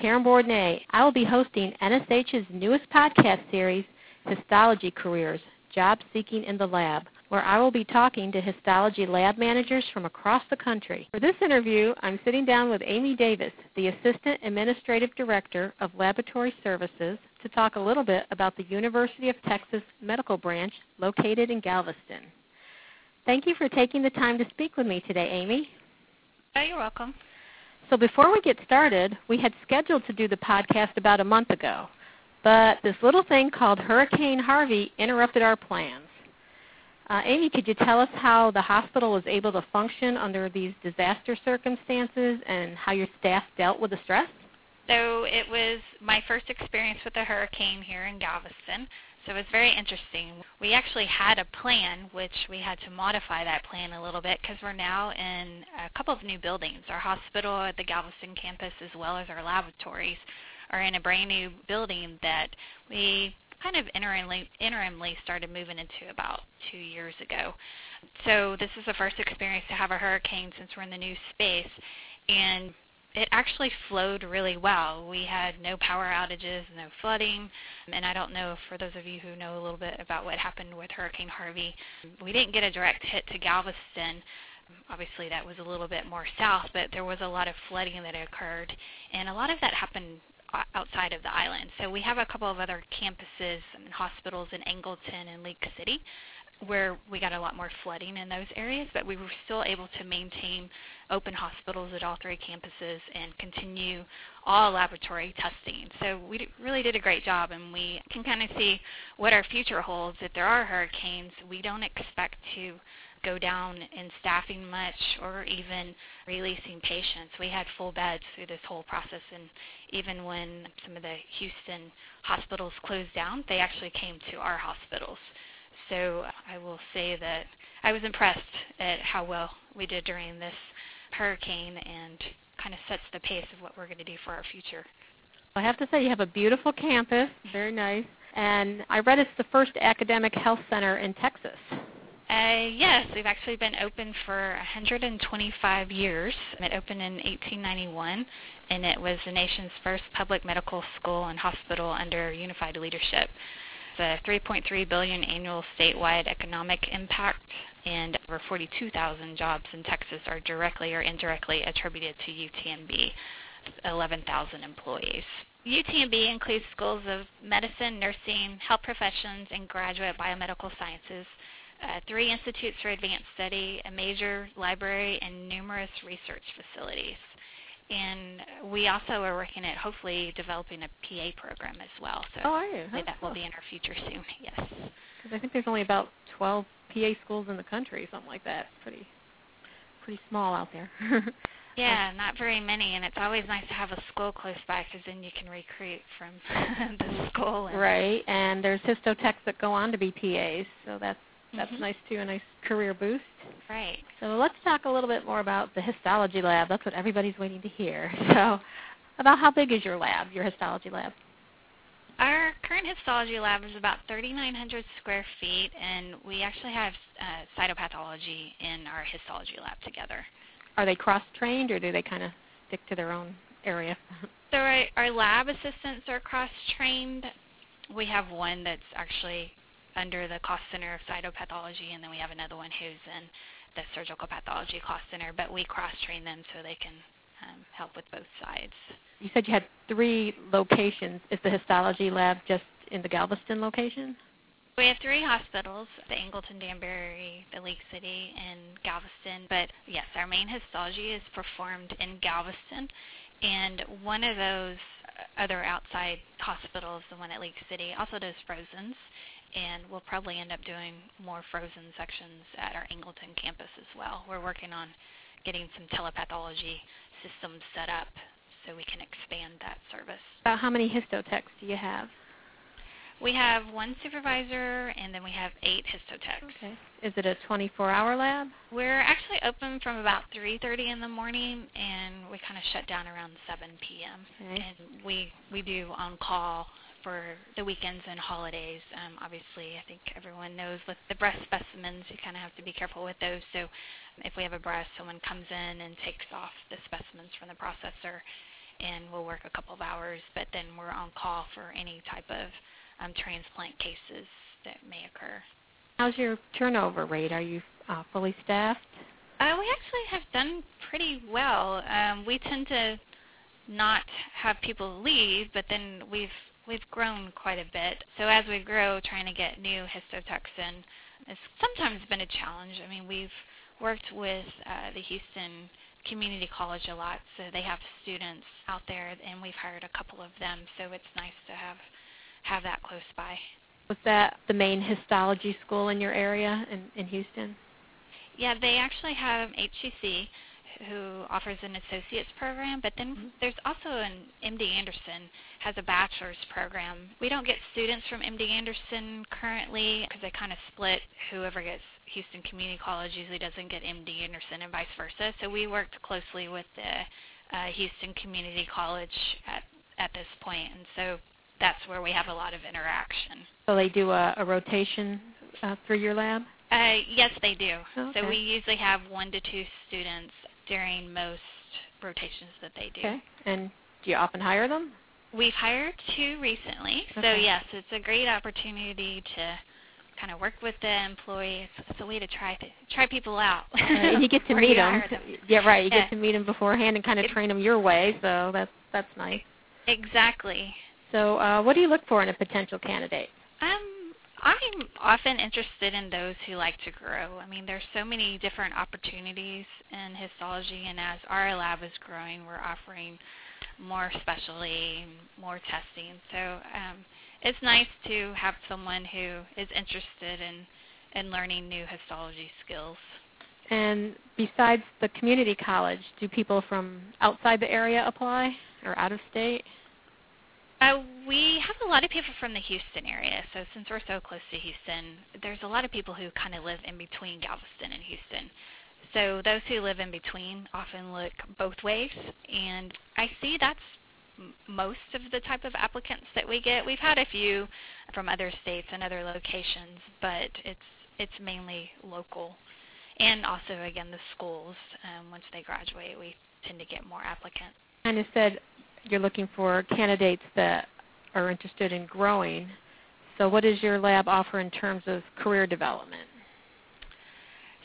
Karen Bourdonnais. I will be hosting NSH's newest podcast series, Histology Careers Job Seeking in the Lab, where I will be talking to histology lab managers from across the country. For this interview, I'm sitting down with Amy Davis, the Assistant Administrative Director of Laboratory Services, to talk a little bit about the University of Texas Medical Branch located in Galveston. Thank you for taking the time to speak with me today, Amy. Oh, you're welcome. So before we get started, we had scheduled to do the podcast about a month ago, but this little thing called Hurricane Harvey interrupted our plans. Uh, Amy, could you tell us how the hospital was able to function under these disaster circumstances and how your staff dealt with the stress? So it was my first experience with a hurricane here in Galveston. So it was very interesting. We actually had a plan, which we had to modify that plan a little bit because we're now in a couple of new buildings. Our hospital at the Galveston campus, as well as our laboratories, are in a brand new building that we kind of interimly, interimly started moving into about two years ago. So this is the first experience to have a hurricane since we're in the new space. And it actually flowed really well. We had no power outages, no flooding, and I don't know for those of you who know a little bit about what happened with Hurricane Harvey, we didn't get a direct hit to Galveston. Obviously, that was a little bit more south, but there was a lot of flooding that occurred, and a lot of that happened outside of the island. So we have a couple of other campuses and hospitals in Angleton and League City where we got a lot more flooding in those areas, but we were still able to maintain open hospitals at all three campuses and continue all laboratory testing. So we really did a great job, and we can kind of see what our future holds. If there are hurricanes, we don't expect to go down in staffing much or even releasing patients. We had full beds through this whole process, and even when some of the Houston hospitals closed down, they actually came to our hospitals. So I will say that I was impressed at how well we did during this hurricane and kind of sets the pace of what we're going to do for our future. I have to say, you have a beautiful campus, very nice, and I read it's the first academic health center in Texas. Uh, yes, we've actually been open for 125 years. It opened in 1891, and it was the nation's first public medical school and hospital under unified leadership. The 3.3 billion annual statewide economic impact and over 42,000 jobs in Texas are directly or indirectly attributed to UTMB, 11,000 employees. UTMB includes schools of medicine, nursing, health professions, and graduate biomedical sciences uh, three institutes for advanced study, a major library, and numerous research facilities. And we also are working at hopefully developing a PA program as well. So oh, are you? that will be in our future soon. Yes. Because I think there's only about 12 PA schools in the country, something like that. Pretty, pretty small out there. yeah, not very many, and it's always nice to have a school close by because then you can recruit from the school. And right, and there's histotechs that go on to be PAs, so that's that's mm-hmm. nice too, a nice career boost. Right. So let's talk a little bit more about the histology lab. That's what everybody's waiting to hear. So, about how big is your lab, your histology lab? Our current histology lab is about 3,900 square feet, and we actually have uh, cytopathology in our histology lab together. Are they cross-trained, or do they kind of stick to their own area? so our, our lab assistants are cross-trained. We have one that's actually under the cost center of cytopathology, and then we have another one who's in the surgical pathology cost center. But we cross train them so they can um, help with both sides. You said you had three locations. Is the histology lab just in the Galveston location? We have three hospitals: the Angleton, Danbury, the League City, and Galveston. But yes, our main histology is performed in Galveston, and one of those other outside hospitals, the one at League City, also does frozens and we'll probably end up doing more frozen sections at our Angleton campus as well. We're working on getting some telepathology systems set up so we can expand that service. About how many histotechs do you have? We have one supervisor and then we have eight histotechs. Okay. Is it a 24-hour lab? We're actually open from about 3:30 in the morning and we kind of shut down around 7 p.m. Okay. And we we do on call for the weekends and holidays. Um, obviously, I think everyone knows with the breast specimens, you kind of have to be careful with those. So, if we have a breast, someone comes in and takes off the specimens from the processor, and we'll work a couple of hours, but then we're on call for any type of um, transplant cases that may occur. How's your turnover rate? Are you uh, fully staffed? Uh, we actually have done pretty well. Um, we tend to not have people leave, but then we've we've grown quite a bit. So as we grow, trying to get new histotechs in has sometimes been a challenge. I mean, we've worked with uh, the Houston Community College a lot, so they have students out there, and we've hired a couple of them. So it's nice to have have that close by. Was that the main histology school in your area in, in Houston? Yeah, they actually have HCC who offers an associate's program, but then mm-hmm. there's also an MD Anderson has a bachelor's program. We don't get students from MD Anderson currently because they kind of split. Whoever gets Houston Community College usually doesn't get MD Anderson and vice versa. So we worked closely with the uh, Houston Community College at at this point, and so that's where we have a lot of interaction. So they do a, a rotation uh, through your lab. Uh, yes, they do. Okay. So we usually have one to two students during most rotations that they do. Okay. And do you often hire them? We've hired two recently. Okay. So yes, it's a great opportunity to kind of work with the employees. It's a way to try to try people out. Right. And you get to meet them. them. Yeah, right. You yeah. get to meet them beforehand and kind of train them your way. So that's that's nice. Exactly. So, uh, what do you look for in a potential candidate? Um, I'm often interested in those who like to grow. I mean, there's so many different opportunities in histology, and as our lab is growing, we're offering more specialty, more testing. So um, it's nice to have someone who is interested in in learning new histology skills. And besides the community college, do people from outside the area apply or out of state? Uh, we have a lot of people from the Houston area. So since we're so close to Houston, there's a lot of people who kind of live in between Galveston and Houston. So those who live in between often look both ways, and I see that's most of the type of applicants that we get. We've had a few from other states and other locations, but it's it's mainly local. And also, again, the schools. Um, once they graduate, we tend to get more applicants. And said you're looking for candidates that are interested in growing. So, what does your lab offer in terms of career development?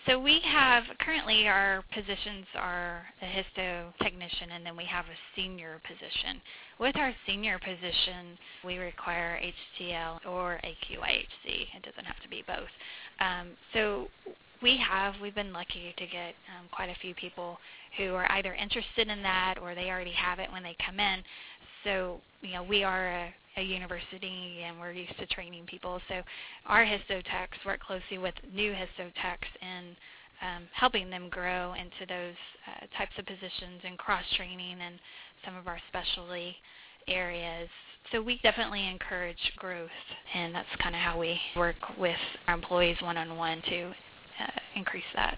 So we have currently our positions are a histo technician and then we have a senior position. With our senior position, we require HTL or a QIHC. It doesn't have to be both. Um, so we have we've been lucky to get um, quite a few people who are either interested in that or they already have it when they come in. So you know we are a, a university and we're used to training people. So our histotechs work closely with new histotechs and um, helping them grow into those uh, types of positions and cross training and some of our specialty areas. So we definitely encourage growth, and that's kind of how we work with our employees one on one to increase that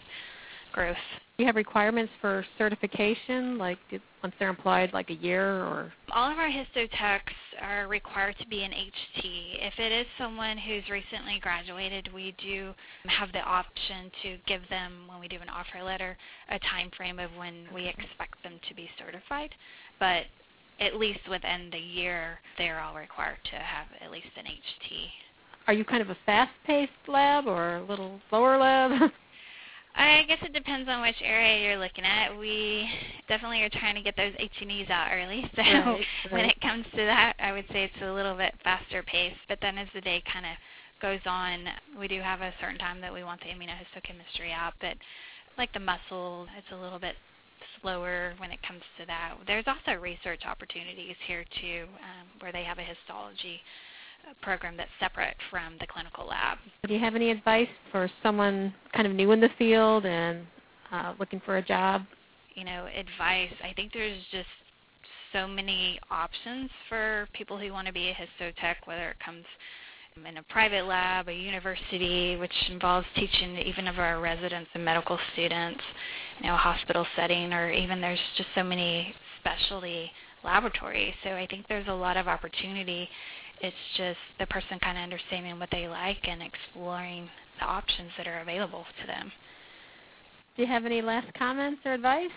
growth. Do you have requirements for certification, like once they're employed, like a year or? All of our histotechs are required to be an HT. If it is someone who's recently graduated, we do have the option to give them, when we do an offer letter, a time frame of when we expect them to be certified. But at least within the year, they're all required to have at least an HT. Are you kind of a fast-paced lab or a little slower lab? I guess it depends on which area you're looking at. We definitely are trying to get those H&Es out early. So right, right. when it comes to that, I would say it's a little bit faster paced. But then as the day kind of goes on, we do have a certain time that we want the immunohistochemistry out. But like the muscle, it's a little bit slower when it comes to that. There's also research opportunities here too, um, where they have a histology program that's separate from the clinical lab. Do you have any advice for someone kind of new in the field and uh, looking for a job? You know, advice. I think there's just so many options for people who want to be a histotech, whether it comes in a private lab, a university, which involves teaching even of our residents and medical students, you know, a hospital setting, or even there's just so many specialty laboratories. So I think there's a lot of opportunity it's just the person kind of understanding what they like and exploring the options that are available to them. Do you have any last comments or advice?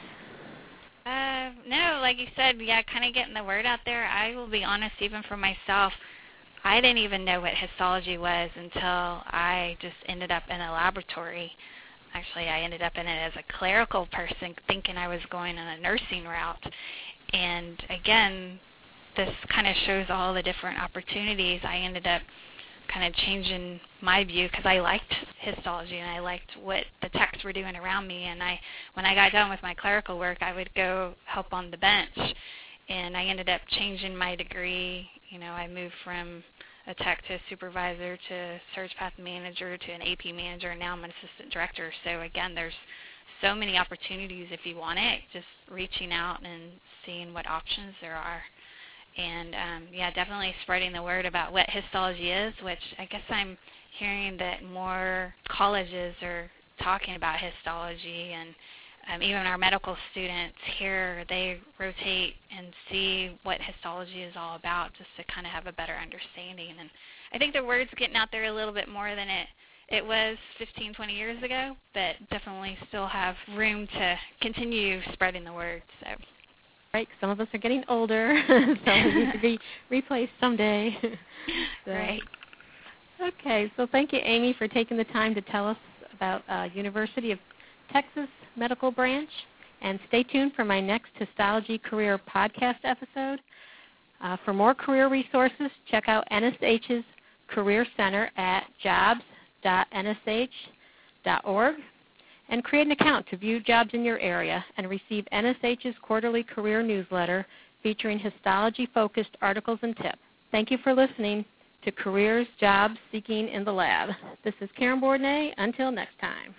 Uh, no, like you said, yeah, kind of getting the word out there. I will be honest, even for myself, I didn't even know what histology was until I just ended up in a laboratory. Actually, I ended up in it as a clerical person, thinking I was going on a nursing route. And again, this kind of shows all the different opportunities. I ended up kind of changing my view because I liked histology and I liked what the techs were doing around me. And I, when I got done with my clerical work, I would go help on the bench. And I ended up changing my degree. You know, I moved from a tech to a supervisor to surge path manager to an AP manager, and now I'm an assistant director. So again, there's so many opportunities if you want it. Just reaching out and seeing what options there are and um, yeah, definitely spreading the word about what histology is, which I guess I'm hearing that more colleges are talking about histology, and um, even our medical students here, they rotate and see what histology is all about, just to kind of have a better understanding. And I think the word's getting out there a little bit more than it it was 15, 20 years ago, but definitely still have room to continue spreading the word. So right? Some of us are getting older, so we need to be replaced someday. so. Right. Okay, so thank you, Amy, for taking the time to tell us about uh, University of Texas Medical Branch. And stay tuned for my next Histology Career podcast episode. Uh, for more career resources, check out NSH's Career Center at jobs.nsh.org and create an account to view jobs in your area and receive NSH's quarterly career newsletter featuring histology-focused articles and tips. Thank you for listening to Careers Jobs Seeking in the Lab. This is Karen Bourdonnais. Until next time.